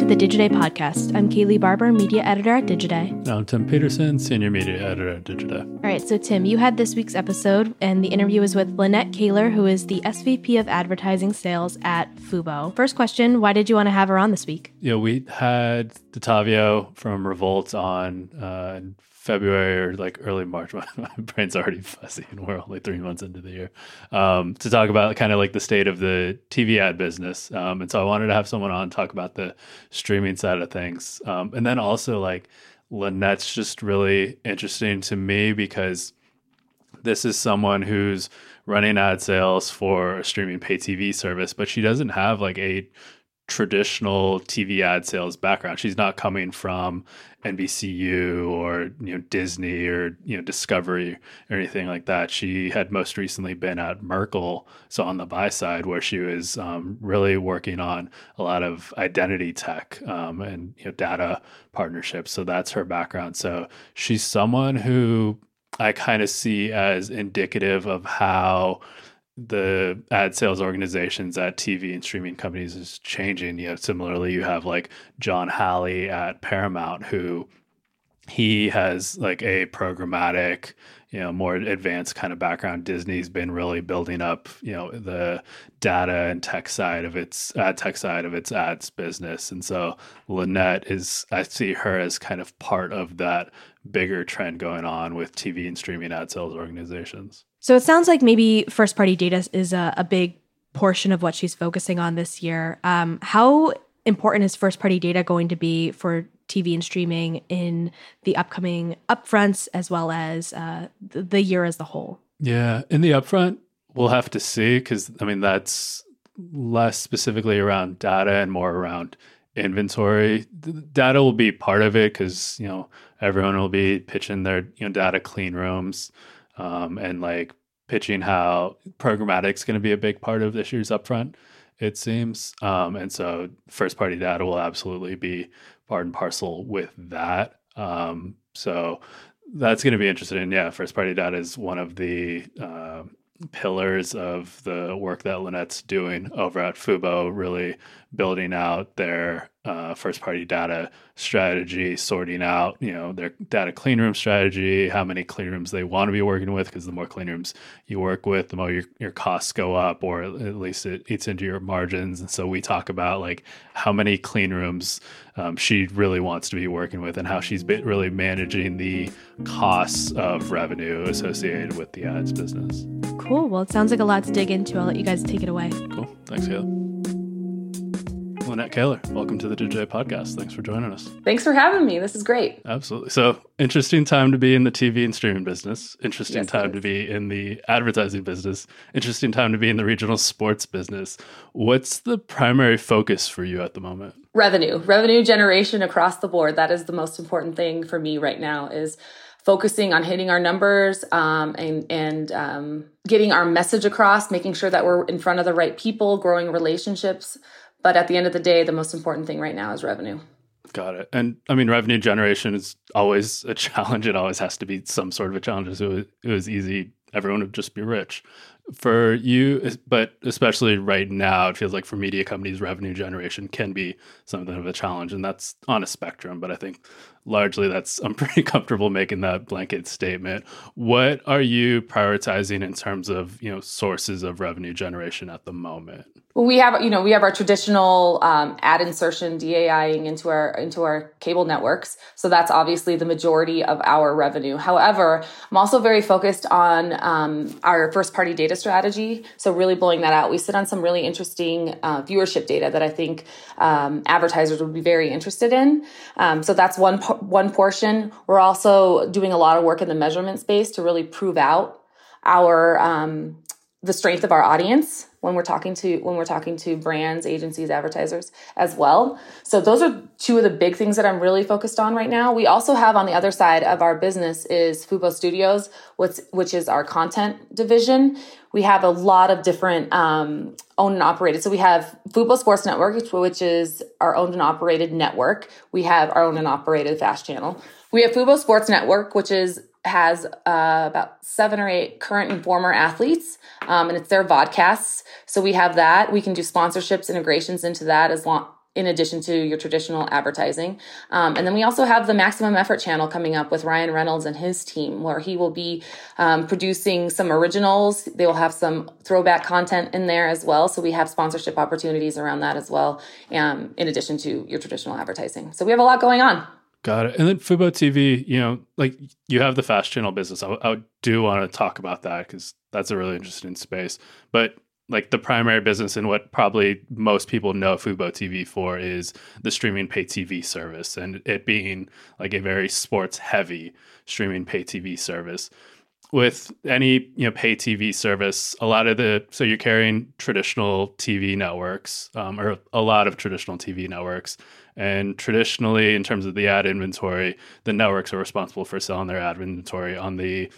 to the Digiday podcast. I'm Kayleigh Barber, media editor at Digiday. I'm Tim Peterson, senior media editor at Digiday. All right, so Tim, you had this week's episode, and the interview was with Lynette Kaylor, who is the SVP of advertising sales at Fubo. First question Why did you want to have her on this week? Yeah, we had Detavio from Revolt on uh, February or like early March. My, my, brain's already fuzzy, and we're only three months into the year. Um, to talk about kind of like the state of the TV ad business, um, and so I wanted to have someone on talk about the streaming side of things, um, and then also like Lynette's just really interesting to me because this is someone who's running ad sales for a streaming pay TV service, but she doesn't have like a traditional TV ad sales background. She's not coming from NBCU or you know Disney or you know Discovery or anything like that. She had most recently been at Merkle, so on the buy side, where she was um, really working on a lot of identity tech um, and you know data partnerships. So that's her background. So she's someone who I kind of see as indicative of how the ad sales organizations at TV and streaming companies is changing. You know, similarly, you have like John Halley at Paramount, who he has like a programmatic, you know, more advanced kind of background. Disney's been really building up, you know, the data and tech side of its ad tech side of its ads business. And so Lynette is, I see her as kind of part of that bigger trend going on with TV and streaming ad sales organizations. So it sounds like maybe first party data is a, a big portion of what she's focusing on this year. Um, how important is first party data going to be for TV and streaming in the upcoming upfronts as well as uh, the, year as a whole? Yeah, in the upfront, we'll have to see because I mean that's less specifically around data and more around inventory. Data will be part of it because you know everyone will be pitching their you know data clean rooms um, and like pitching how programmatic is going to be a big part of this year's upfront. It seems, um, and so first party data will absolutely be part and parcel with that. Um, so that's going to be interesting. Yeah, first party data is one of the uh, pillars of the work that Lynette's doing over at Fubo, really building out their uh, first party data strategy, sorting out, you know, their data clean room strategy, how many clean rooms they want to be working with, because the more clean rooms you work with, the more your, your costs go up, or at least it eats into your margins. And so we talk about like how many clean rooms um, she really wants to be working with and how she's really managing the costs of revenue associated with the ads business. Cool. Well, it sounds like a lot to dig into. I'll let you guys take it away. Cool. Thanks, Kayla. Lynette Kaylor, welcome to the DJ podcast. Thanks for joining us. Thanks for having me. This is great. Absolutely. So, interesting time to be in the TV and streaming business. Interesting yes, time to be in the advertising business. Interesting time to be in the regional sports business. What's the primary focus for you at the moment? Revenue, revenue generation across the board. That is the most important thing for me right now. Is focusing on hitting our numbers um, and and um, getting our message across, making sure that we're in front of the right people, growing relationships but at the end of the day, the most important thing right now is revenue. Got it. And I mean, revenue generation is always a challenge. It always has to be some sort of a challenge. It was, it was easy. Everyone would just be rich. For you, but especially right now, it feels like for media companies, revenue generation can be something of a challenge. And that's on a spectrum. But I think largely that's, I'm pretty comfortable making that blanket statement. What are you prioritizing in terms of, you know, sources of revenue generation at the moment? Well, we have, you know, we have our traditional um, ad insertion DAIing into our into our cable networks. So that's obviously the majority of our revenue. However, I'm also very focused on um, our first party data strategy. So really blowing that out. We sit on some really interesting uh, viewership data that I think um, advertisers would be very interested in. Um, so that's one one portion. We're also doing a lot of work in the measurement space to really prove out our um, the strength of our audience when we're talking to when we're talking to brands agencies advertisers as well. So those are two of the big things that i'm really focused on right now. We also have on the other side of our business is fubo studios which, which is our content division. We have a lot of different um, owned and operated. So we have fubo sports network which is our owned and operated network. We have our owned and operated fast channel. We have fubo sports network which is has uh, about seven or eight current and former athletes, um, and it's their vodcasts. So we have that. We can do sponsorships, integrations into that as long in addition to your traditional advertising. Um, and then we also have the Maximum Effort channel coming up with Ryan Reynolds and his team, where he will be um, producing some originals. They will have some throwback content in there as well. So we have sponsorship opportunities around that as well, um, in addition to your traditional advertising. So we have a lot going on. Got it. And then Fubo TV, you know, like you have the fast channel business. I, I do want to talk about that because that's a really interesting space. But like the primary business and what probably most people know Fubo TV for is the streaming pay TV service and it being like a very sports heavy streaming pay TV service. With any you know pay TV service, a lot of the so you're carrying traditional TV networks um, or a lot of traditional TV networks, and traditionally in terms of the ad inventory, the networks are responsible for selling their ad inventory on the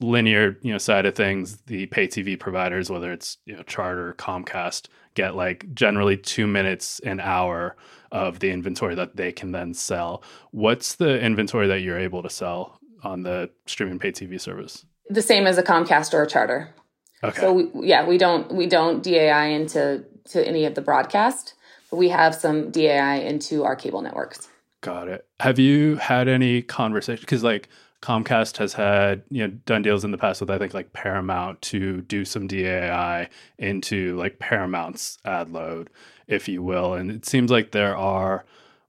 linear you know side of things the pay tv providers whether it's you know charter comcast get like generally two minutes an hour of the inventory that they can then sell. What's the inventory that you're able to sell on the streaming pay tv service? The same as a comcast or a charter. Okay. So we, yeah we don't we don't dai into to any of the broadcast but we have some dai into our cable networks. Got it. Have you had any conversation because like Comcast has had you know done deals in the past with I think like Paramount to do some DAI into like Paramount's ad load, if you will, and it seems like there are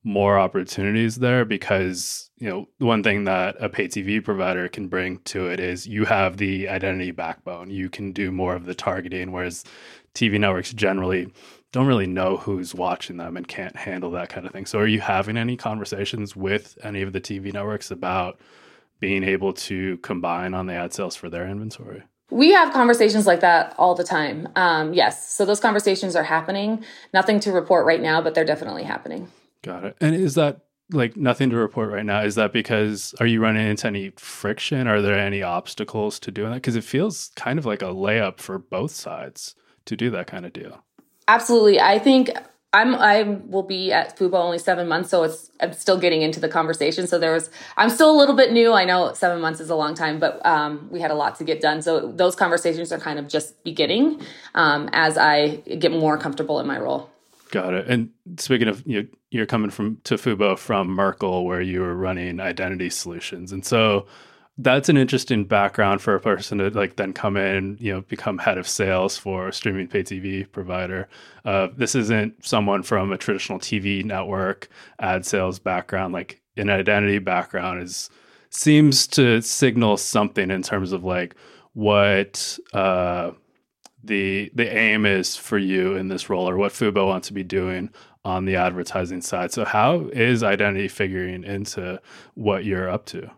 more opportunities there because you know one thing that a pay TV provider can bring to it is you have the identity backbone. You can do more of the targeting, whereas TV networks generally don't really know who's watching them and can't handle that kind of thing. So, are you having any conversations with any of the TV networks about being able to combine on the ad sales for their inventory? We have conversations like that all the time. Um, yes. So those conversations are happening. Nothing to report right now, but they're definitely happening. Got it. And is that like nothing to report right now? Is that because are you running into any friction? Are there any obstacles to doing that? Because it feels kind of like a layup for both sides to do that kind of deal. Absolutely. I think I'm I will be at Fubo only seven months, so it's I'm still getting into the conversation. So there was I'm still a little bit new. I know seven months is a long time, but um, we had a lot to get done. So those conversations are kind of just beginning um, as I get more comfortable in my role. Got it. And speaking of you, you're coming from to Fubo from Merkle, where you were running identity solutions, and so that's an interesting background for a person to like then come in, you know, become head of sales for a streaming pay TV provider. Uh, this isn't someone from a traditional TV network ad sales background. Like an identity background is seems to signal something in terms of like what uh, the the aim is for you in this role or what Fubo wants to be doing on the advertising side. So how is identity figuring into what you're up to?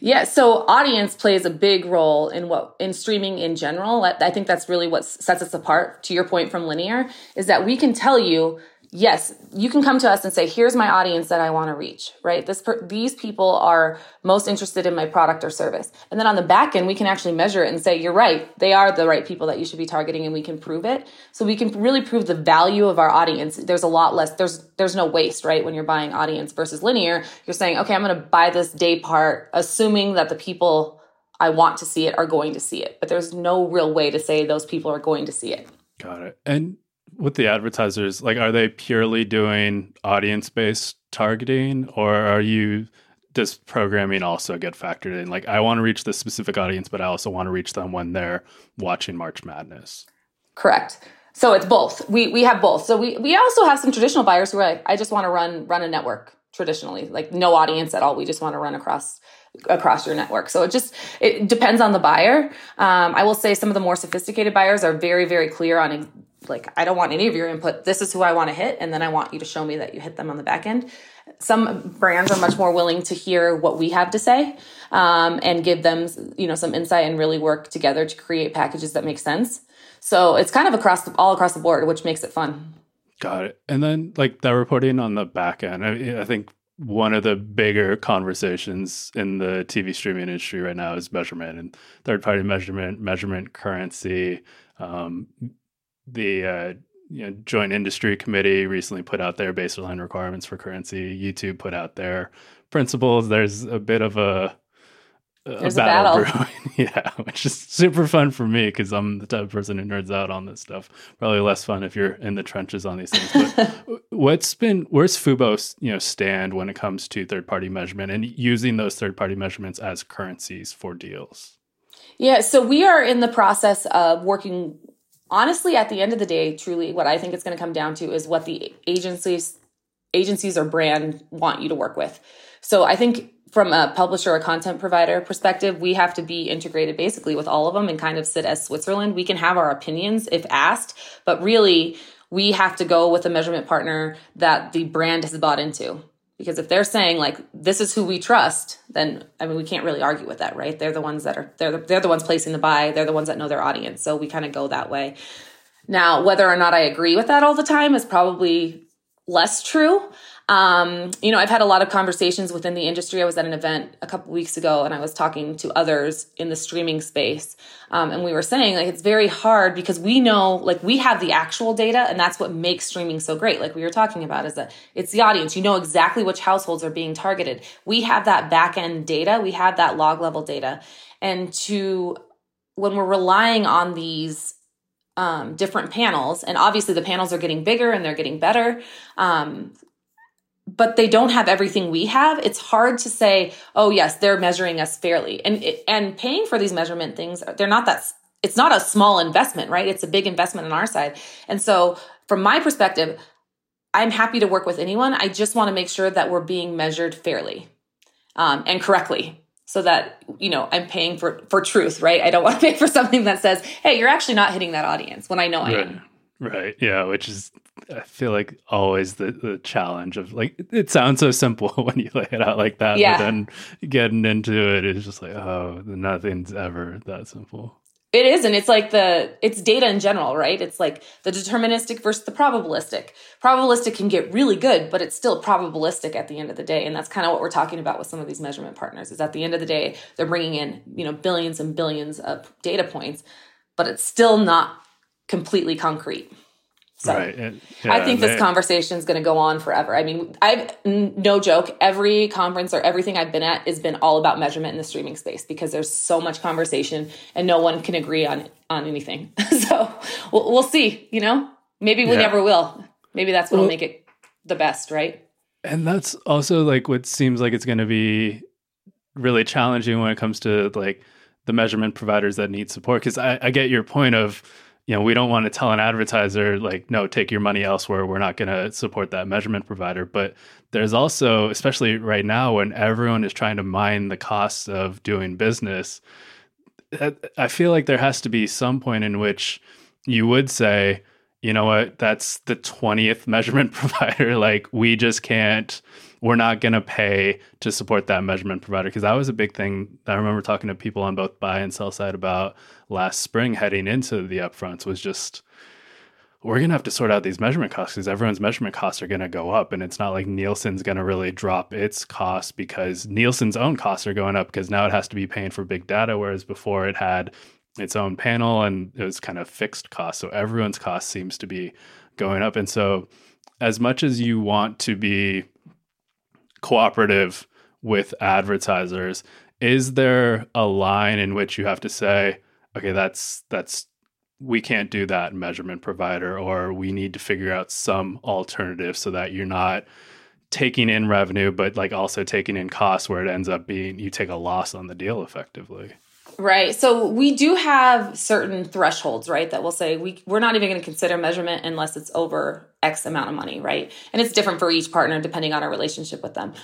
Yeah, so audience plays a big role in what in streaming in general. I think that's really what sets us apart. To your point from linear, is that we can tell you yes, you can come to us and say, here's my audience that I want to reach, right? This, per- these people are most interested in my product or service. And then on the back end, we can actually measure it and say, you're right. They are the right people that you should be targeting and we can prove it. So we can really prove the value of our audience. There's a lot less, there's, there's no waste, right? When you're buying audience versus linear, you're saying, okay, I'm going to buy this day part, assuming that the people I want to see it are going to see it. But there's no real way to say those people are going to see it. Got it. And with the advertisers, like, are they purely doing audience based targeting or are you does programming also get factored in? Like, I want to reach this specific audience, but I also want to reach them when they're watching March Madness. Correct. So it's both. We we have both. So we we also have some traditional buyers who are like, I just want to run run a network traditionally, like no audience at all. We just want to run across across your network. So it just it depends on the buyer. Um, I will say some of the more sophisticated buyers are very very clear on like I don't want any of your input. This is who I want to hit, and then I want you to show me that you hit them on the back end. Some brands are much more willing to hear what we have to say um, and give them, you know, some insight and really work together to create packages that make sense. So it's kind of across the, all across the board, which makes it fun. Got it. And then like that reporting on the back end, I, I think one of the bigger conversations in the TV streaming industry right now is measurement and third party measurement, measurement currency, um, the uh, you know, joint industry committee recently put out their baseline requirements for currency. YouTube put out their principles. There's a bit of a There's a battle, brewing. yeah, which is super fun for me because I'm the type of person who nerds out on this stuff. Probably less fun if you're in the trenches on these things. But what's been where's Fubo, you know, stand when it comes to third party measurement and using those third party measurements as currencies for deals? Yeah, so we are in the process of working. Honestly, at the end of the day, truly, what I think it's going to come down to is what the agencies, agencies or brand want you to work with. So I think from a publisher or content provider perspective, we have to be integrated basically with all of them and kind of sit as Switzerland. We can have our opinions if asked, but really we have to go with a measurement partner that the brand has bought into. Because if they're saying like this is who we trust, then I mean we can't really argue with that, right? They're the ones that are they're the, they're the ones placing the buy, they're the ones that know their audience. So we kind of go that way. Now, whether or not I agree with that all the time is probably less true. Um, you know, I've had a lot of conversations within the industry. I was at an event a couple weeks ago and I was talking to others in the streaming space. Um, and we were saying like it's very hard because we know like we have the actual data and that's what makes streaming so great. Like we were talking about is that it's the audience. You know exactly which households are being targeted. We have that back end data. We have that log level data. And to when we're relying on these um, different panels, and obviously the panels are getting bigger and they're getting better. Um, but they don't have everything we have it's hard to say oh yes they're measuring us fairly. And and paying for these measurement things they're not that it's not a small investment right? It's a big investment on our side. And so from my perspective i'm happy to work with anyone. I just want to make sure that we're being measured fairly um, and correctly so that you know i'm paying for for truth right? I don't want to pay for something that says hey you're actually not hitting that audience when i know i am. Right. Yeah. Which is, I feel like always the, the challenge of like, it sounds so simple when you lay it out like that. Yeah. But then getting into it is just like, oh, nothing's ever that simple. It is. And it's like the, it's data in general, right? It's like the deterministic versus the probabilistic. Probabilistic can get really good, but it's still probabilistic at the end of the day. And that's kind of what we're talking about with some of these measurement partners is at the end of the day, they're bringing in, you know, billions and billions of data points, but it's still not completely concrete. So right. yeah, I think this conversation is going to go on forever. I mean, I've no joke. Every conference or everything I've been at has been all about measurement in the streaming space because there's so much conversation and no one can agree on on anything. so we'll, we'll, see. You know, maybe we yeah. never will. Maybe that's what'll well, make it the best, right? And that's also like what seems like it's going to be really challenging when it comes to like the measurement providers that need support. Because I, I get your point of you know, we don't want to tell an advertiser like, no, take your money elsewhere. We're not going to support that measurement provider. But there's also, especially right now, when everyone is trying to mine the costs of doing business, uh, I feel like there has to be some point in which you would say, you know what, that's the 20th measurement provider. Like, we just can't we're not going to pay to support that measurement provider. Because that was a big thing. I remember talking to people on both buy and sell side about last spring heading into the upfronts was just we're going to have to sort out these measurement costs because everyone's measurement costs are going to go up. And it's not like nielsen's going to really drop its costs because nielsen's own costs are going up because now it has to be paying for big data whereas before it had its own panel and it was kind of fixed cost so everyone's cost seems to be going up. And so as much as you want to be cooperative with advertisers. Is there a line in which you have to say okay that's that's we can't do that measurement provider or we need to figure out some alternative so that you're not taking in revenue but like also taking in costs where it ends up being you take a loss on the deal effectively Right. So we do have certain thresholds, right? That will say we we're not even going to consider measurement unless it's over X amount of money, right? And it's different for each partner depending on our relationship with them.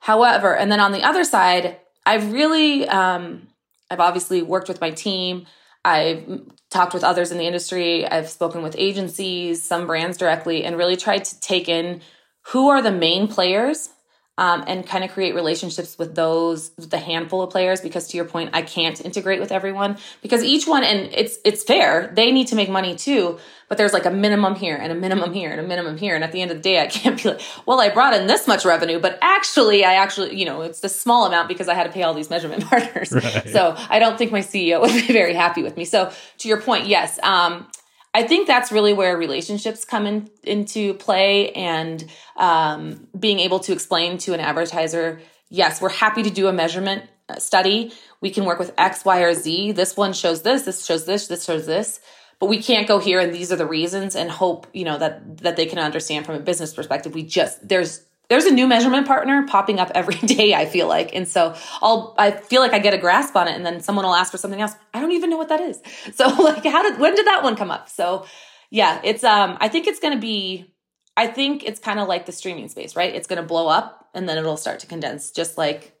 However, and then on the other side, I've really um, I've obviously worked with my team. I've talked with others in the industry. I've spoken with agencies, some brands directly, and really tried to take in who are the main players um, and kind of create relationships with those with the handful of players because to your point i can't integrate with everyone because each one and it's it's fair they need to make money too but there's like a minimum here and a minimum here and a minimum here and at the end of the day i can't be like well i brought in this much revenue but actually i actually you know it's the small amount because i had to pay all these measurement partners right. so i don't think my ceo would be very happy with me so to your point yes um, I think that's really where relationships come in, into play and um, being able to explain to an advertiser, yes, we're happy to do a measurement uh, study. We can work with X, Y, or Z. This one shows this, this shows this, this shows this. But we can't go here and these are the reasons and hope, you know, that that they can understand from a business perspective. We just there's there's a new measurement partner popping up every day i feel like. And so i'll i feel like i get a grasp on it and then someone will ask for something else. I don't even know what that is. So like how did when did that one come up? So yeah it's um i think it's going to be i think it's kind of like the streaming space right? It's going to blow up and then it'll start to condense just like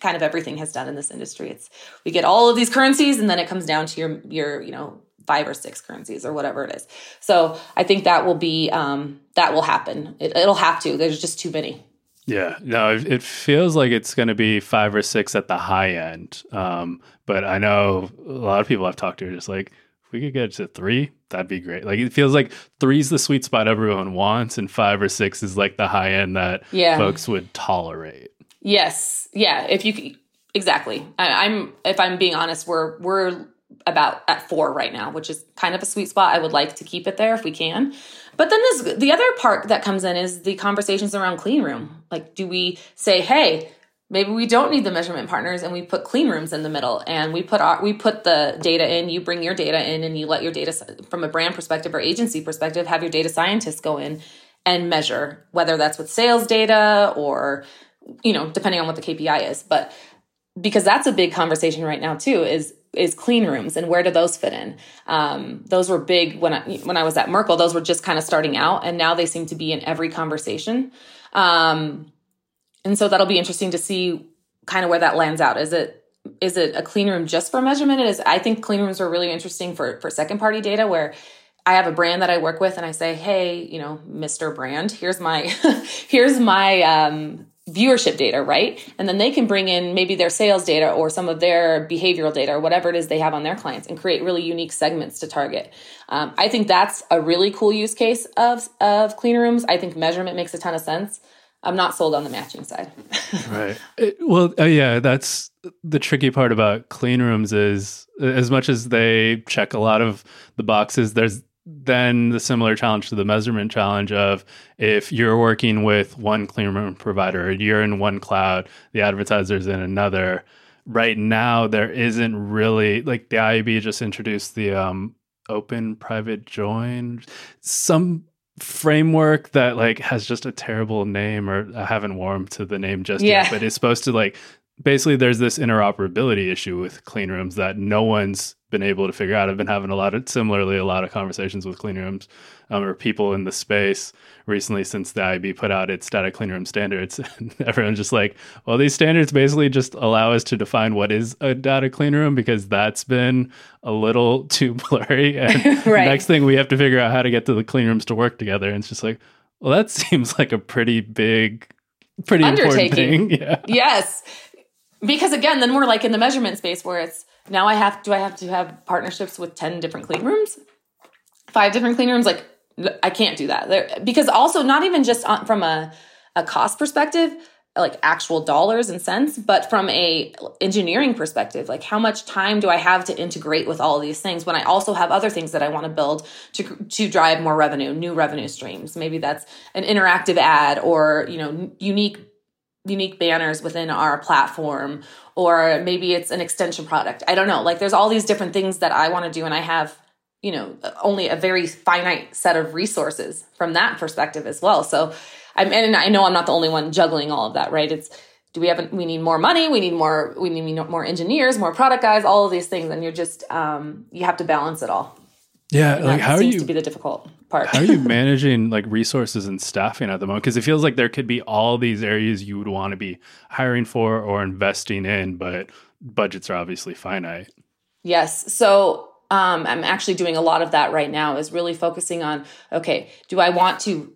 kind of everything has done in this industry. It's we get all of these currencies and then it comes down to your your you know five or six currencies or whatever it is. So I think that will be um, that will happen. It, will have to. There's just too many. Yeah, no, it feels like it's going to be five or six at the high end. Um, but I know a lot of people I've talked to are just like, if we could get to three, that'd be great. Like it feels like three's the sweet spot everyone wants, and five or six is like the high end that yeah. folks would tolerate. Yes, yeah. If you exactly, I, I'm if I'm being honest, we're we're about at four right now, which is kind of a sweet spot. I would like to keep it there if we can. But then there's the other part that comes in is the conversations around clean room. Like, do we say, hey, maybe we don't need the measurement partners and we put clean rooms in the middle and we put our we put the data in you bring your data in and you let your data from a brand perspective or agency perspective have your data scientists go in and measure whether that's with sales data or you know depending on what the kpi is but because that's a big conversation right now too is is clean rooms and where do those fit in? Um, those were big when I, when I was at Merkle. Those were just kind of starting out and now they seem to be in every conversation. Um, and so that'll be interesting to see kind of where that lands out. Is it is it a clean room just for measurement? It is. I think clean rooms are really interesting for for second party data where I have a brand that I work with and I say, hey, you know, Mr. Brand, here's my here's my um, viewership data, right? And then they can bring in maybe their sales data or some of their behavioral data or whatever it is they have on their clients and create really unique segments to target. Um, I think that's a really cool use case of of clean rooms. I think measurement makes a ton of sense. I'm not sold on the matching side. right. It, well, uh, yeah, that's the tricky part about clean rooms is as much as they check a lot of the boxes, there's then the similar challenge to the measurement challenge of if you're working with one clean room provider, and you're in one cloud, the advertiser's in another. Right now, there isn't really like the IAB just introduced the um, open private join, some framework that like has just a terrible name, or I haven't warmed to the name just yeah. yet, but it's supposed to like basically there's this interoperability issue with clean rooms that no one's been able to figure out. I've been having a lot of similarly a lot of conversations with clean rooms um, or people in the space recently since the IAB put out its data clean room standards. everyone's just like, well, these standards basically just allow us to define what is a data clean room because that's been a little too blurry. And right. next thing we have to figure out how to get to the clean rooms to work together. And it's just like, well, that seems like a pretty big, pretty important thing. Yeah. Yes. Because again, then we're like in the measurement space where it's now I have do I have to have partnerships with 10 different clean rooms? Five different clean rooms like I can't do that. There, because also not even just on, from a a cost perspective, like actual dollars and cents, but from a engineering perspective, like how much time do I have to integrate with all these things when I also have other things that I want to build to to drive more revenue, new revenue streams. Maybe that's an interactive ad or, you know, unique unique banners within our platform or maybe it's an extension product. I don't know. Like there's all these different things that i want to do and i have you know only a very finite set of resources from that perspective as well. So i'm and i know i'm not the only one juggling all of that right? It's do we have we need more money we need more we need more engineers more product guys all of these things and you're just um you have to balance it all. Yeah, and like how are you to be the difficult part? how are you managing like resources and staffing at the moment? Because it feels like there could be all these areas you would want to be hiring for or investing in, but budgets are obviously finite. Yes. So um, I'm actually doing a lot of that right now. Is really focusing on okay, do I want to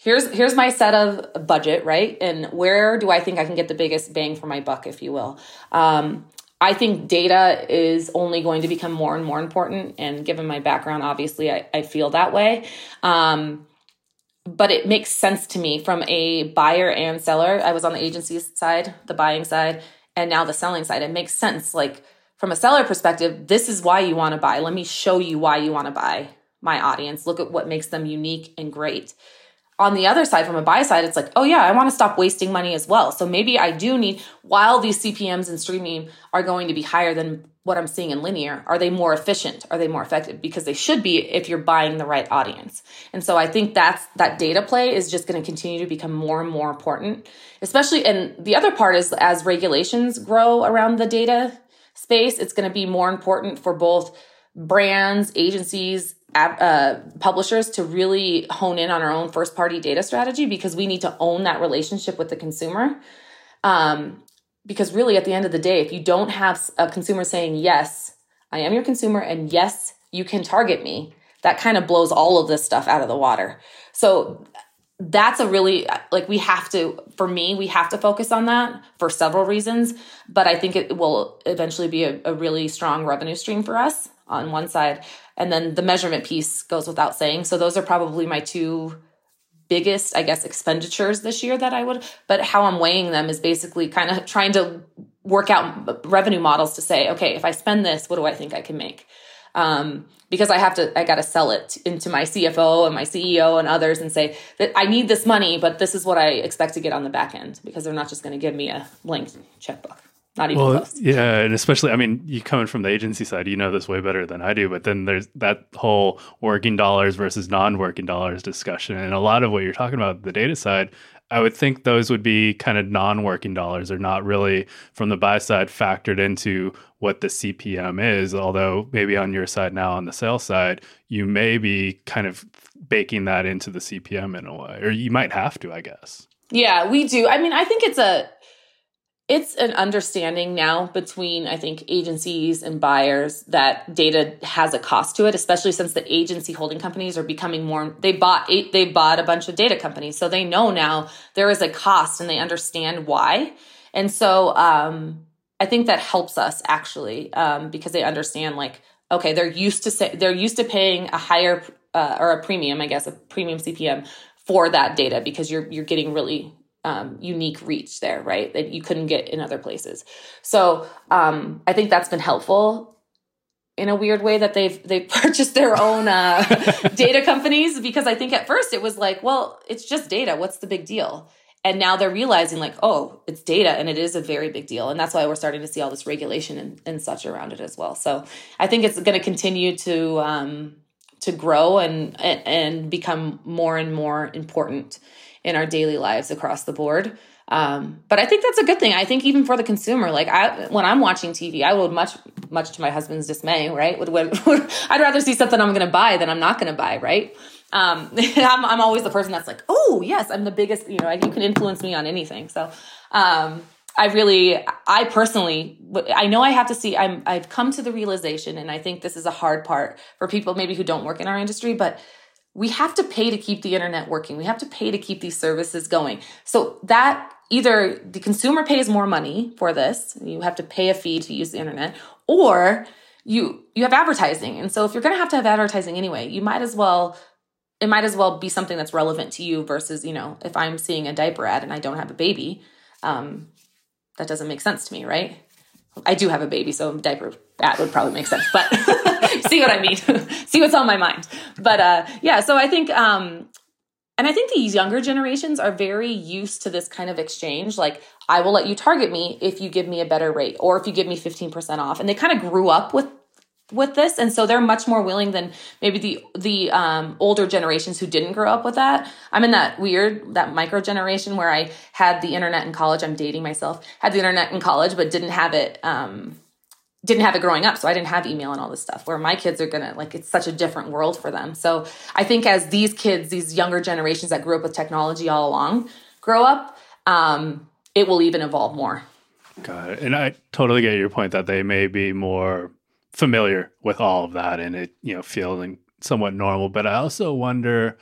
here's here's my set of budget right and where do i think i can get the biggest bang for my buck if you will um, I think data is only going to become more and more important. And given my background, obviously, I, I feel that way. Um, but it makes sense to me from a buyer and seller. I was on the agency side, the buying side, and now the selling side. It makes sense. Like from a seller perspective, this is why you want to buy. Let me show you why you want to buy my audience. Look at what makes them unique and great on the other side, from a buy side, it's like, oh yeah, I want to stop wasting money as well. So maybe I do need, while these CPMs and streaming are going to be higher than what I'm seeing in linear, are they more efficient? Are they more effective? Because they should be if you're buying the right audience. And so I think that's that data play is just going to continue to become more and more important, especially. And the other part is as regulations grow around the data space, it's going to be more important for both brands, agencies, uh, publishers to really hone in on our own first party data strategy because we need to own that relationship with the consumer. Um, because really, at the end of the day, if you don't have a consumer saying, Yes, I am your consumer, and yes, you can target me, that kind of blows all of this stuff out of the water. So that's a really like we have to for me we have to focus on that for several reasons but i think it will eventually be a, a really strong revenue stream for us on one side and then the measurement piece goes without saying so those are probably my two biggest i guess expenditures this year that i would but how i'm weighing them is basically kind of trying to work out revenue models to say okay if i spend this what do i think i can make um, because I have to, I got to sell it into my CFO and my CEO and others and say that I need this money, but this is what I expect to get on the back end because they're not just going to give me a blank checkbook. Not even well, close. Yeah, and especially, I mean, you coming from the agency side, you know this way better than I do. But then there's that whole working dollars versus non-working dollars discussion, and a lot of what you're talking about the data side. I would think those would be kind of non-working dollars, or not really from the buy side factored into what the CPM is. Although maybe on your side now, on the sales side, you may be kind of baking that into the CPM in a way, or you might have to, I guess. Yeah, we do. I mean, I think it's a it's an understanding now between i think agencies and buyers that data has a cost to it especially since the agency holding companies are becoming more they bought they bought a bunch of data companies. So they know now there is a cost and they understand why. And so um, i think that helps us actually um, because they understand like okay they're used to say they're used to paying a higher uh, or a premium i guess a premium cpm for that data because you're you're getting really um, unique reach there, right? That you couldn't get in other places. So um, I think that's been helpful in a weird way that they've they've purchased their own uh, data companies because I think at first it was like, well, it's just data. What's the big deal? And now they're realizing like, oh, it's data, and it is a very big deal, and that's why we're starting to see all this regulation and, and such around it as well. So I think it's going to continue to um, to grow and and become more and more important in our daily lives across the board. Um, but I think that's a good thing. I think even for the consumer, like I, when I'm watching TV, I would much, much to my husband's dismay, right? Would, would, would I'd rather see something I'm going to buy than I'm not going to buy, right? Um, I'm, I'm always the person that's like, oh yes, I'm the biggest. You know, you can influence me on anything. So, um, I really, I personally, I know I have to see. I'm, I've come to the realization, and I think this is a hard part for people maybe who don't work in our industry, but we have to pay to keep the internet working. We have to pay to keep these services going. So that either the consumer pays more money for this, you have to pay a fee to use the internet, or you you have advertising. And so if you're going to have to have advertising anyway, you might as well it might as well be something that's relevant to you versus, you know, if I'm seeing a diaper ad and I don't have a baby, um, that doesn't make sense to me, right? I do have a baby, so diaper ad would probably make sense. But see what I mean? see what's on my mind. But uh, yeah, so I think, um, and I think these younger generations are very used to this kind of exchange. Like, I will let you target me if you give me a better rate, or if you give me fifteen percent off. And they kind of grew up with with this and so they're much more willing than maybe the the um, older generations who didn't grow up with that. I'm in that weird that micro generation where i had the internet in college. I'm dating myself. Had the internet in college but didn't have it um, didn't have it growing up so i didn't have email and all this stuff where my kids are gonna like it's such a different world for them. So i think as these kids these younger generations that grew up with technology all along grow up um, it will even evolve more. Got it. And i totally get your point that they may be more familiar with all of that and it you know feeling somewhat normal. But i also wonder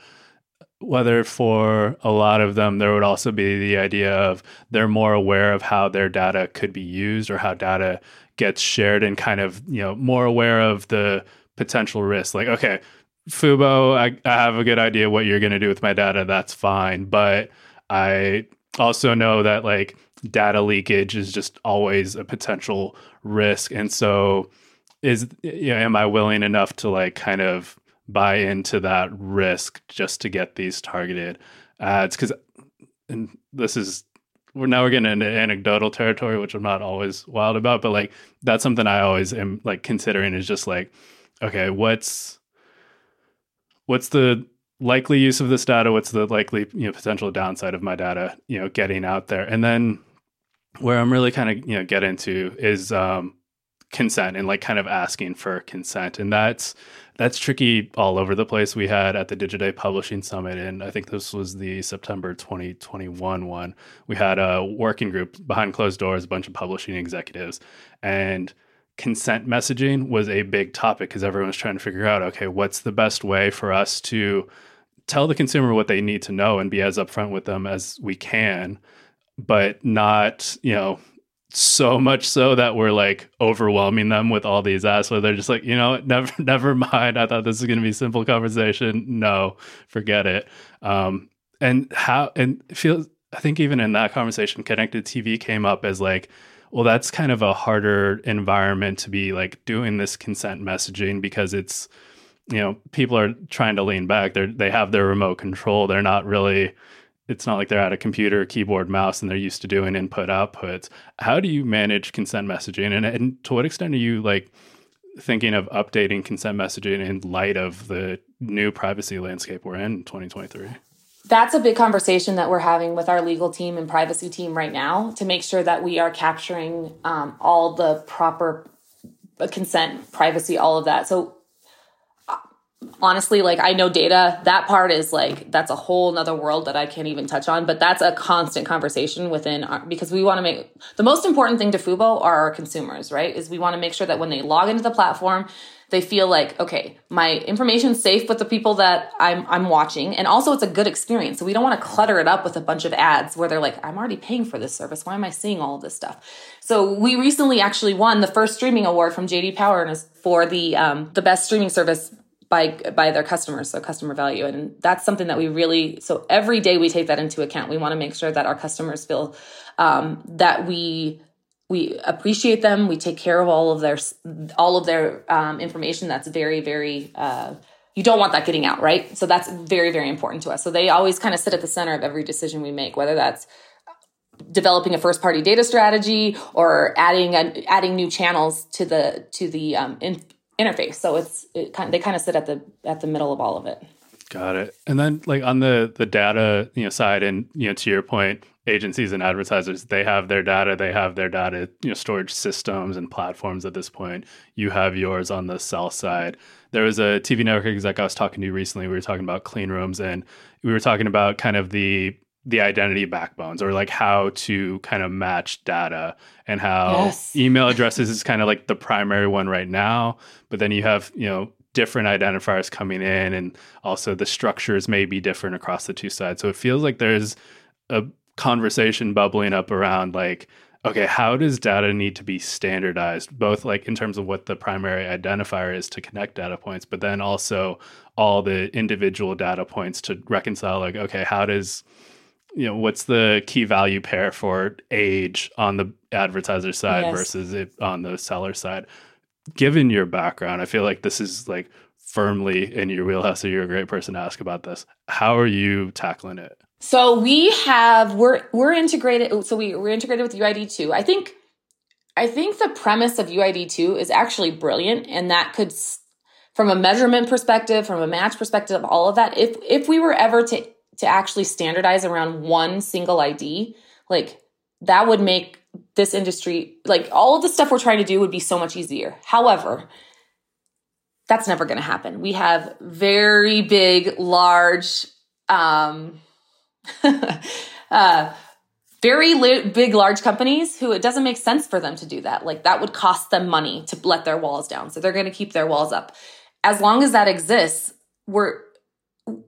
whether for a lot of them there would also be the idea of they're more aware of how their data could be used or how data gets shared and kind of you know more aware of the potential risk. like okay fubo I, I have a good idea what you're going to do with my data. That's fine. But i also know that like data leakage is just always a potential risk. And so is you know, am I willing enough to like kind of buy into that risk just to get these targeted ads? Because and this is we're now we're getting into anecdotal territory which i'm not always wild about but like that's something i always am like considering is just like okay what's what's the likely use of this data? What's the likely you know potential downside of my data you know getting out there? And then where i'm really kind of you know get into is um consent and like kind of asking for consent and that's that's tricky all over the place. We had at the Digiday Publishing Summit, and I think this was the September 2021 one. We had a working group behind closed doors, a bunch of publishing executives, and consent messaging was a big topic because everyone was trying to figure out okay, what's the best way for us to tell the consumer what they need to know and be as upfront with them as we can, but not, you know, so much so that we're like overwhelming them with all these ads. So they're just like, you know, never, never mind. I thought this was going to be a simple conversation. No, forget it. Um, and how, and feels, I think even in that conversation, connected TV came up as like, well, that's kind of a harder environment to be like doing this consent messaging because it's, you know, people are trying to lean back. They're, they have their remote control. They're not really, it's not like they're at a computer, keyboard, mouse, and they're used to doing input outputs. How do you manage consent messaging, and, and to what extent are you like thinking of updating consent messaging in light of the new privacy landscape we're in 2023? That's a big conversation that we're having with our legal team and privacy team right now to make sure that we are capturing um, all the proper consent, privacy, all of that. So honestly like i know data that part is like that's a whole nother world that i can't even touch on but that's a constant conversation within our, because we want to make the most important thing to fubo are our consumers right? Is we want to make sure that when they log into the platform they feel like okay my information's safe with the people that i'm i'm watching and also it's a good experience. So we don't want to clutter it up with a bunch of ads where they're like i'm already paying for this service. Why am i seeing all of this stuff? So we recently actually won the first streaming award from jd power for the um, the best streaming service by by their customers so customer value. And that's something that we really so every day we take that into account. We want to make sure that our customers feel um, that we we appreciate them. We take care of all of their all of their um, information that's very very uh, you don't want that getting out right? So that's very very important to us. So they always kind of sit at the center of every decision we make whether that's developing a first party data strategy or adding a, adding new channels to the to the um, in, interface. So it's it kind of, they kind of sit at the at the middle of all of it. Got it. And then like on the the data you know side, and you know to your point, agencies and advertisers they have their data, they have their data you know storage systems and platforms at this point. You have yours on the sell side. There was a TV network exec I was talking to recently. We were talking about clean rooms, and we were talking about kind of the the identity backbones or like how to kind of match data and how yes. email addresses is kind of like the primary one right now but then you have you know different identifiers coming in and also the structures may be different across the two sides so it feels like there's a conversation bubbling up around like okay how does data need to be standardized both like in terms of what the primary identifier is to connect data points but then also all the individual data points to reconcile like okay how does you know what's the key value pair for age on the advertiser side yes. versus it on the seller side? Given your background i feel like this is like firmly in your wheelhouse so you're a great person to ask about this. How are you tackling it? So we have we're we're integrated so we, we're integrated with uid2 i think i think the premise of uid2 is actually brilliant and that could from a measurement perspective from a match perspective all of that. If if we were ever to to actually standardize around one single ID, like that would make this industry, like all of the stuff we're trying to do would be so much easier. However, that's never going to happen. We have very big, large, um, uh, very li- big, large companies who it doesn't make sense for them to do that. Like that would cost them money to let their walls down. So they're going to keep their walls up. As long as that exists, we're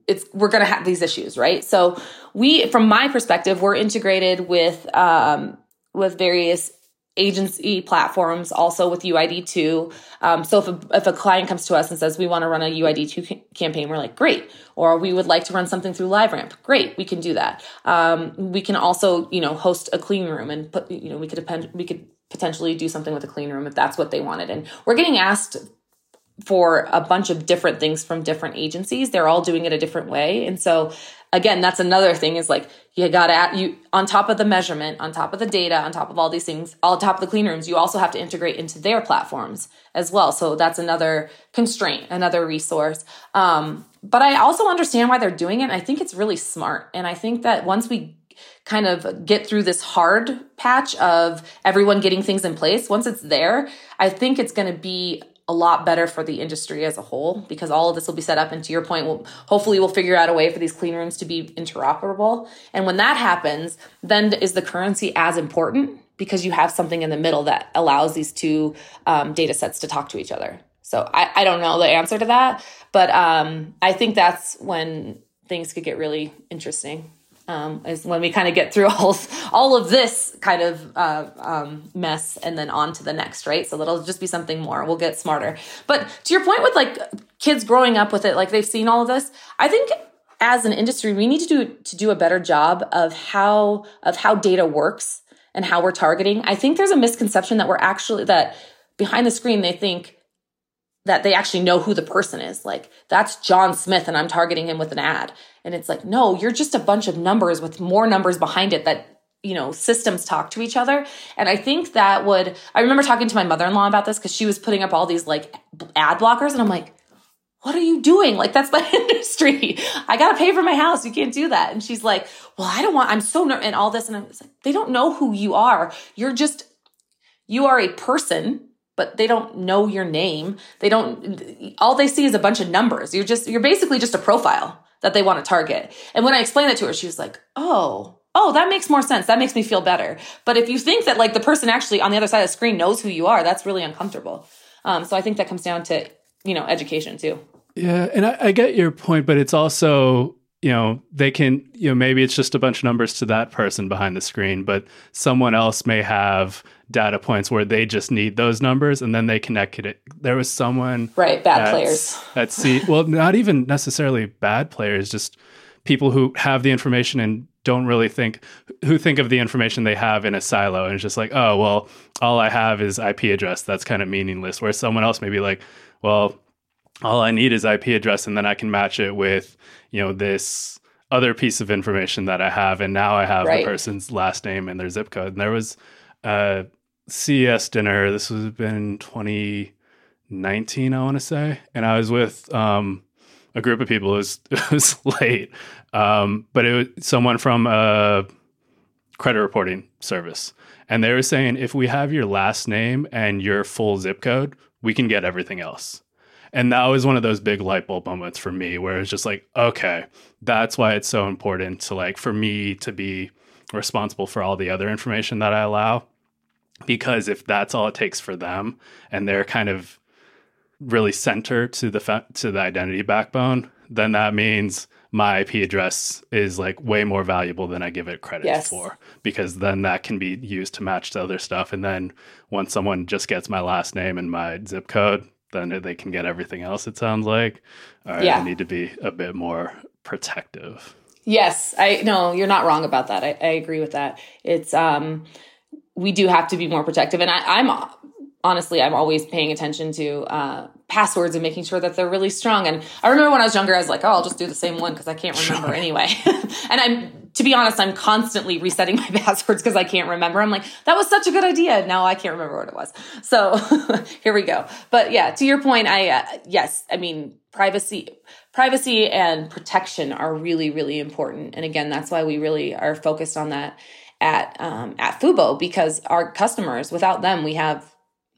it's we're going to have these issues right? So we from my perspective we're integrated with um, with various agency platforms also with uid2 um, so if a, if a client comes to us and says we want to run a uid2 ca- campaign we're like great. Or we would like to run something through liveramp. Great we can do that. Um, we can also you know host a clean room and put you know we could depend we could potentially do something with a clean room if that's what they wanted. And we're getting asked for a bunch of different things from different agencies. They're all doing it a different way. And so again, that's another thing is like you got to you on top of the measurement, on top of the data, on top of all these things, all top of the clean rooms, you also have to integrate into their platforms as well. So that's another constraint, another resource. Um, but I also understand why they're doing it. I think it's really smart. And I think that once we kind of get through this hard patch of everyone getting things in place, once it's there, I think it's going to be a lot better for the industry as a whole because all of this will be set up and to your point we'll hopefully we'll figure out a way for these clean rooms to be interoperable. And when that happens then is the currency as important? Because you have something in the middle that allows these two um, data sets to talk to each other. So I, I don't know the answer to that but um, i think that's when things could get really interesting um, is when we kind of get through all all of this kind of uh, um, mess and then on to the next, right? So that'll just be something more. We'll get smarter. But to your point with like kids growing up with it, like they've seen all of this, I think as an industry we need to do to do a better job of how of how data works and how we're targeting. I think there's a misconception that we're actually that behind the screen they think that they actually know who the person is. Like, that's John Smith and I'm targeting him with an ad. And it's like, no, you're just a bunch of numbers with more numbers behind it that, you know, systems talk to each other. And I think that would, I remember talking to my mother in law about this because she was putting up all these like ad blockers. And I'm like, what are you doing? Like, that's my industry. I got to pay for my house. You can't do that. And she's like, well, I don't want, I'm so, ner-, and all this. And I'm like, they don't know who you are. You're just, you are a person but they don't know your name. They don't, all they see is a bunch of numbers. You're just, you're basically just a profile that they want to target. And when I explained that to her, she was like, oh, oh, that makes more sense. That makes me feel better. But if you think that like the person actually on the other side of the screen knows who you are, that's really uncomfortable. Um, so I think that comes down to, you know, education too. Yeah. And I, I get your point, but it's also, you know, they can, you know, maybe it's just a bunch of numbers to that person behind the screen, but someone else may have data points where they just need those numbers and then they connected it. There was someone right bad players at see well not even necessarily bad players just people who have the information and don't really think who think of the information they have in a silo and it's just like oh well all I have is IP address that's kind of meaningless where someone else may be like well all I need is IP address and then I can match it with you know this other piece of information that I have and now I have right. the person's last name and their zip code and there was uh CES dinner. This was been 2019, I want to say, and I was with um, a group of people. It was, it was late, um, but it was someone from a credit reporting service, and they were saying if we have your last name and your full zip code, we can get everything else. And that was one of those big light bulb moments for me where it's just like, okay, that's why it's so important to like for me to be responsible for all the other information that I allow because if that's all it takes for them and they're kind of really center to the fa- to the identity backbone then that means my IP address is like way more valuable than I give it credit yes. for because then that can be used to match to other stuff. And then once someone just gets my last name and my zip code then they can get everything else it sounds like. Yeah. I need to be a bit more protective. Yes. I no you're not wrong about that. I, I agree with that. It's um we do have to be more protective. And I, am honestly, I'm always paying attention to uh, passwords and making sure that they're really strong. And I remember when I was younger, I was like, oh, I'll just do the same one because I can't remember sure. anyway. and I'm, to be honest, I'm constantly resetting my passwords because I can't remember. I'm like, that was such a good idea. Now I can't remember what it was. So here we go. But yeah, to your point, I, uh, yes, I mean, privacy, privacy and protection are really, really important. And again, that's why we really are focused on that at um, at Fubo because our customers, without them, we have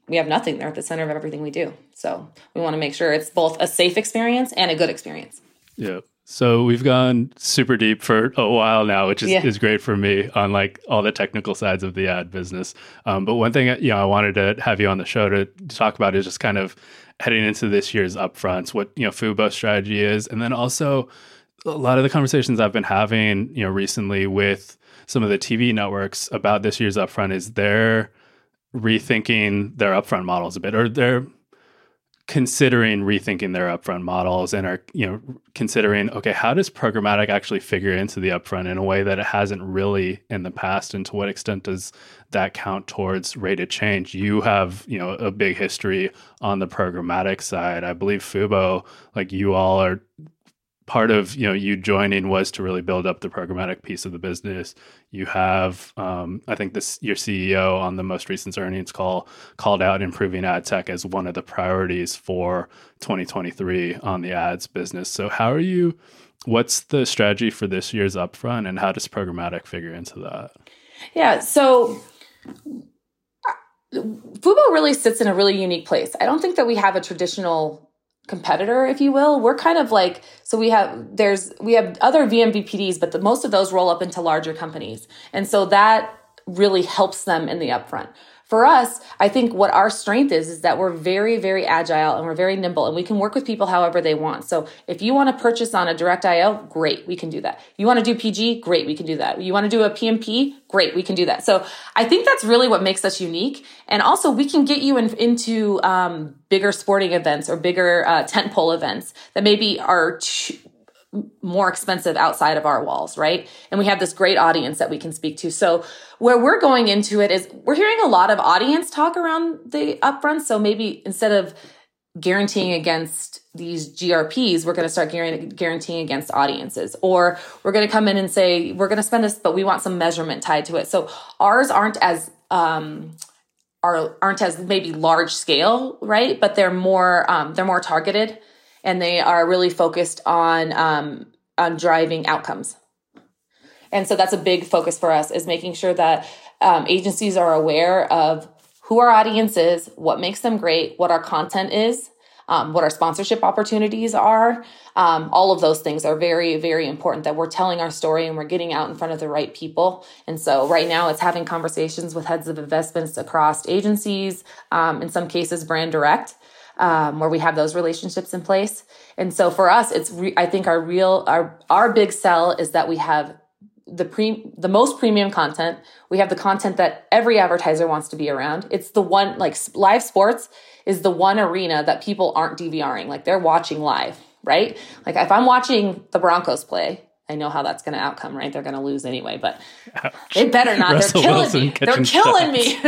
we have nothing. They're at the center of everything we do. So we want to make sure it's both a safe experience and a good experience. Yeah. So we've gone super deep for a while now, which is, yeah. is great for me on like all the technical sides of the ad business. Um, but one thing you know I wanted to have you on the show to, to talk about is just kind of heading into this year's upfronts, what you know Fubo strategy is, and then also a lot of the conversations I've been having, you know, recently with some of the TV networks about this year's upfront is they're rethinking their upfront models a bit, or they're considering rethinking their upfront models and are you know considering okay how does programmatic actually figure into the upfront in a way that it hasn't really in the past? And to what extent does that count towards rate of change? You have you know a big history on the programmatic side. I believe fubo like you all are part of you know you joining was to really build up the programmatic piece of the business. You have, um, I think this your CEO on the most recent earnings call called out improving ad tech as one of the priorities for 2023 on the ads business. So how are you? What's the strategy for this year's upfront, and how does programmatic figure into that? Yeah, so. Fubo really sits in a really unique place. I don't think that we have a traditional competitor if you will. We're kind of like so we have there's we have other vMVPDs but the most of those roll up into larger companies. And so that really helps them in the upfront for us, I think what our strength is is that we're very, very agile and we're very nimble and we can work with people however they want. So if you want to purchase on a direct IO, great, we can do that. You want to do PG, great, we can do that. You want to do a PMP, great, we can do that. So I think that's really what makes us unique. And also we can get you in, into um, bigger sporting events or bigger uh, tentpole events that maybe are more expensive outside of our walls, right? And we have this great audience that we can speak to. So where we're going into it is we're hearing a lot of audience talk around the upfront. So maybe instead of guaranteeing against these GRPs, we're going to start guaranteeing against audiences. Or we're going to come in and say, we're going to spend this, but we want some measurement tied to it. So ours aren't as, um, are, aren't as maybe large scale, right? But they're more, um, they're more targeted and they are really focused on um, on driving outcomes. And so that's a big focus for us is making sure that um, agencies are aware of who our audience is, what makes them great, what our content is, um, what our sponsorship opportunities are. Um, all of those things are very, very important that we're telling our story and we're getting out in front of the right people. And so, right now, it's having conversations with heads of investments across agencies, um, in some cases, brand direct um, where we have those relationships in place. And so for us, it's re- I think our real our our big sell is that we have the pre the most premium content. We have the content that every advertiser wants to be around. It's the one like live sports is the one arena that people aren't DVRing. Like they're watching live, right? Like if I'm watching the Broncos play, I know how that's going to outcome, right? They're going to lose anyway, but Ouch. they better not. Russell They're killing Wilson me. They're killing me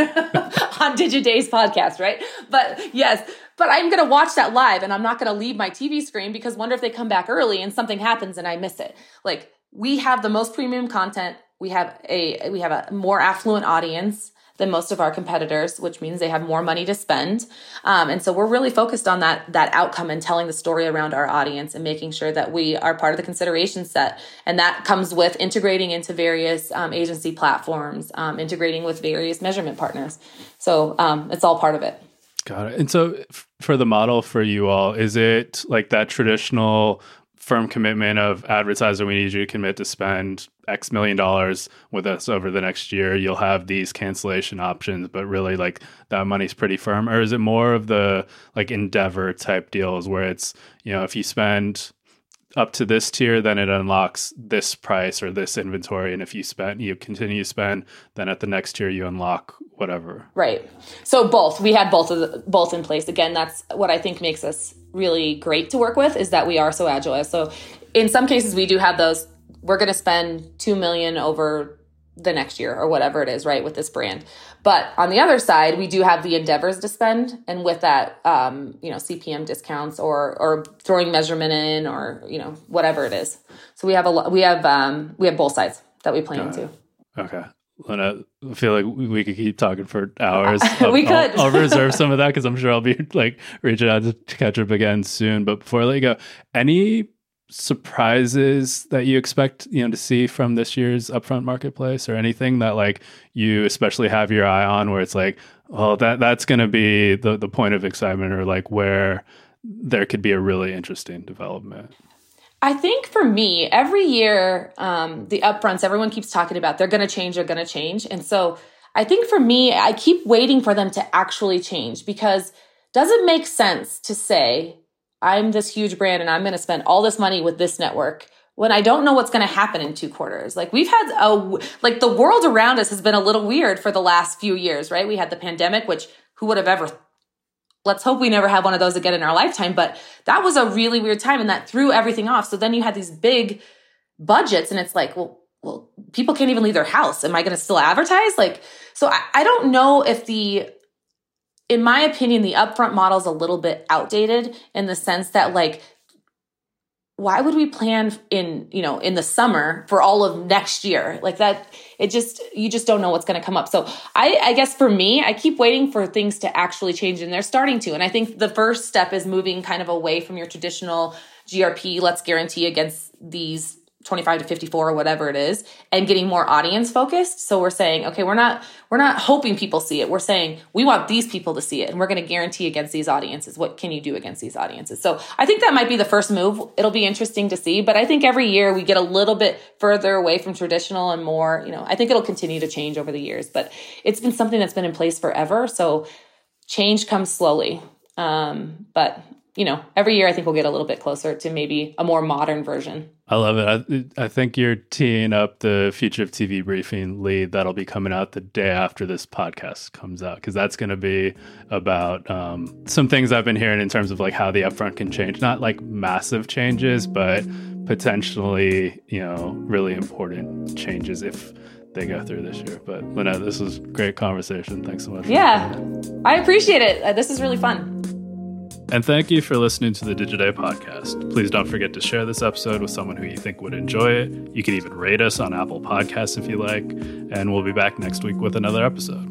on Digiday's podcast, right? But yes, but I'm going to watch that live and I'm not going to leave my TV screen because wonder if they come back early and something happens and I miss it. Like we have the most premium content. We have a we have a more affluent audience than most of our competitors, which means they have more money to spend. Um, and so we're really focused on that that outcome and telling the story around our audience and making sure that we are part of the consideration set. And that comes with integrating into various um, agency platforms, um, integrating with various measurement partners. So um, it's all part of it. Got it. And so f- for the model for you all, is it like that traditional firm commitment of advertiser, we need you to commit to spend X million dollars with us over the next year. You'll have these cancellation options, but really like that money's pretty firm. Or is it more of the like endeavor type deals where it's, you know, if you spend up to this tier, then it unlocks this price or this inventory. And if you spend, you continue to spend, then at the next tier you unlock whatever. Right. So both. We had both of the, both in place. Again, that's what I think makes us really great to work with is that we are so agile. So in some cases we do have those we're going to spend 2 million over the next year or whatever it is, right, with this brand. But on the other side, we do have the endeavors to spend, and with that, um, you know, CPM discounts or or throwing measurement in or you know whatever it is. So we have a we have um, we have both sides that we play into. Okay. Lynette, I feel like we could keep talking for hours. we could. I'll, I'll, reserve some of that because I'm sure I'll be like reaching out to catch up again soon. But before I let you go, any surprises that you expect you know to see from this year's upfront marketplace or anything that like you especially have your eye on where it's like oh that that's going to be the the point of excitement or like where there could be a really interesting development I think for me, every year, um, the upfronts, everyone keeps talking about they're going to change, they're going to change. And so I think for me, I keep waiting for them to actually change because does it make sense to say, I'm this huge brand and I'm going to spend all this money with this network when I don't know what's going to happen in two quarters. Like we've had a, like the world around us has been a little weird for the last few years, right? We had the pandemic, which who would have ever let's hope we never have one of those again in our lifetime. But that was a really weird time and that threw everything off. So then you had these big budgets and it's like, well, well, people can't even leave their house. Am I going to still advertise? Like, so I, I don't know if the, in my opinion, the upfront model is a little bit outdated in the sense that like why would we plan in you know in the summer for all of next year? Like that it just you just don't know what's going to come up. So i i guess for me i keep waiting for things to actually change and they're starting to. And i think the first step is moving kind of away from your traditional grp let's guarantee against these 25 to 54 or whatever it is and getting more audience focused. So we're saying okay we're not we're not hoping people see it. We're saying we want these people to see it and we're going to guarantee against these audiences. What can you do against these audiences? So i think that might be the first move. It'll be interesting to see but i think every year we get a little bit further away from traditional and more you know i think it'll continue to change over the years but it's been something that's been in place forever. So change comes slowly. Um, but you know, every year I think we'll get a little bit closer to maybe a more modern version. I love it. I, I think you're teeing up the Future of TV briefing lead that'll be coming out the day after this podcast comes out because that's going to be about um, some things I've been hearing in terms of like how the upfront can change. Not like massive changes, but potentially, you know, really important changes if they go through this year. But Lynette, this was great conversation. Thanks so much. Yeah, I appreciate it. Uh, this is really fun. And thank you for listening to the Digiday podcast. Please don't forget to share this episode with someone who you think would enjoy it. You can even rate us on Apple Podcasts if you like. And we'll be back next week with another episode.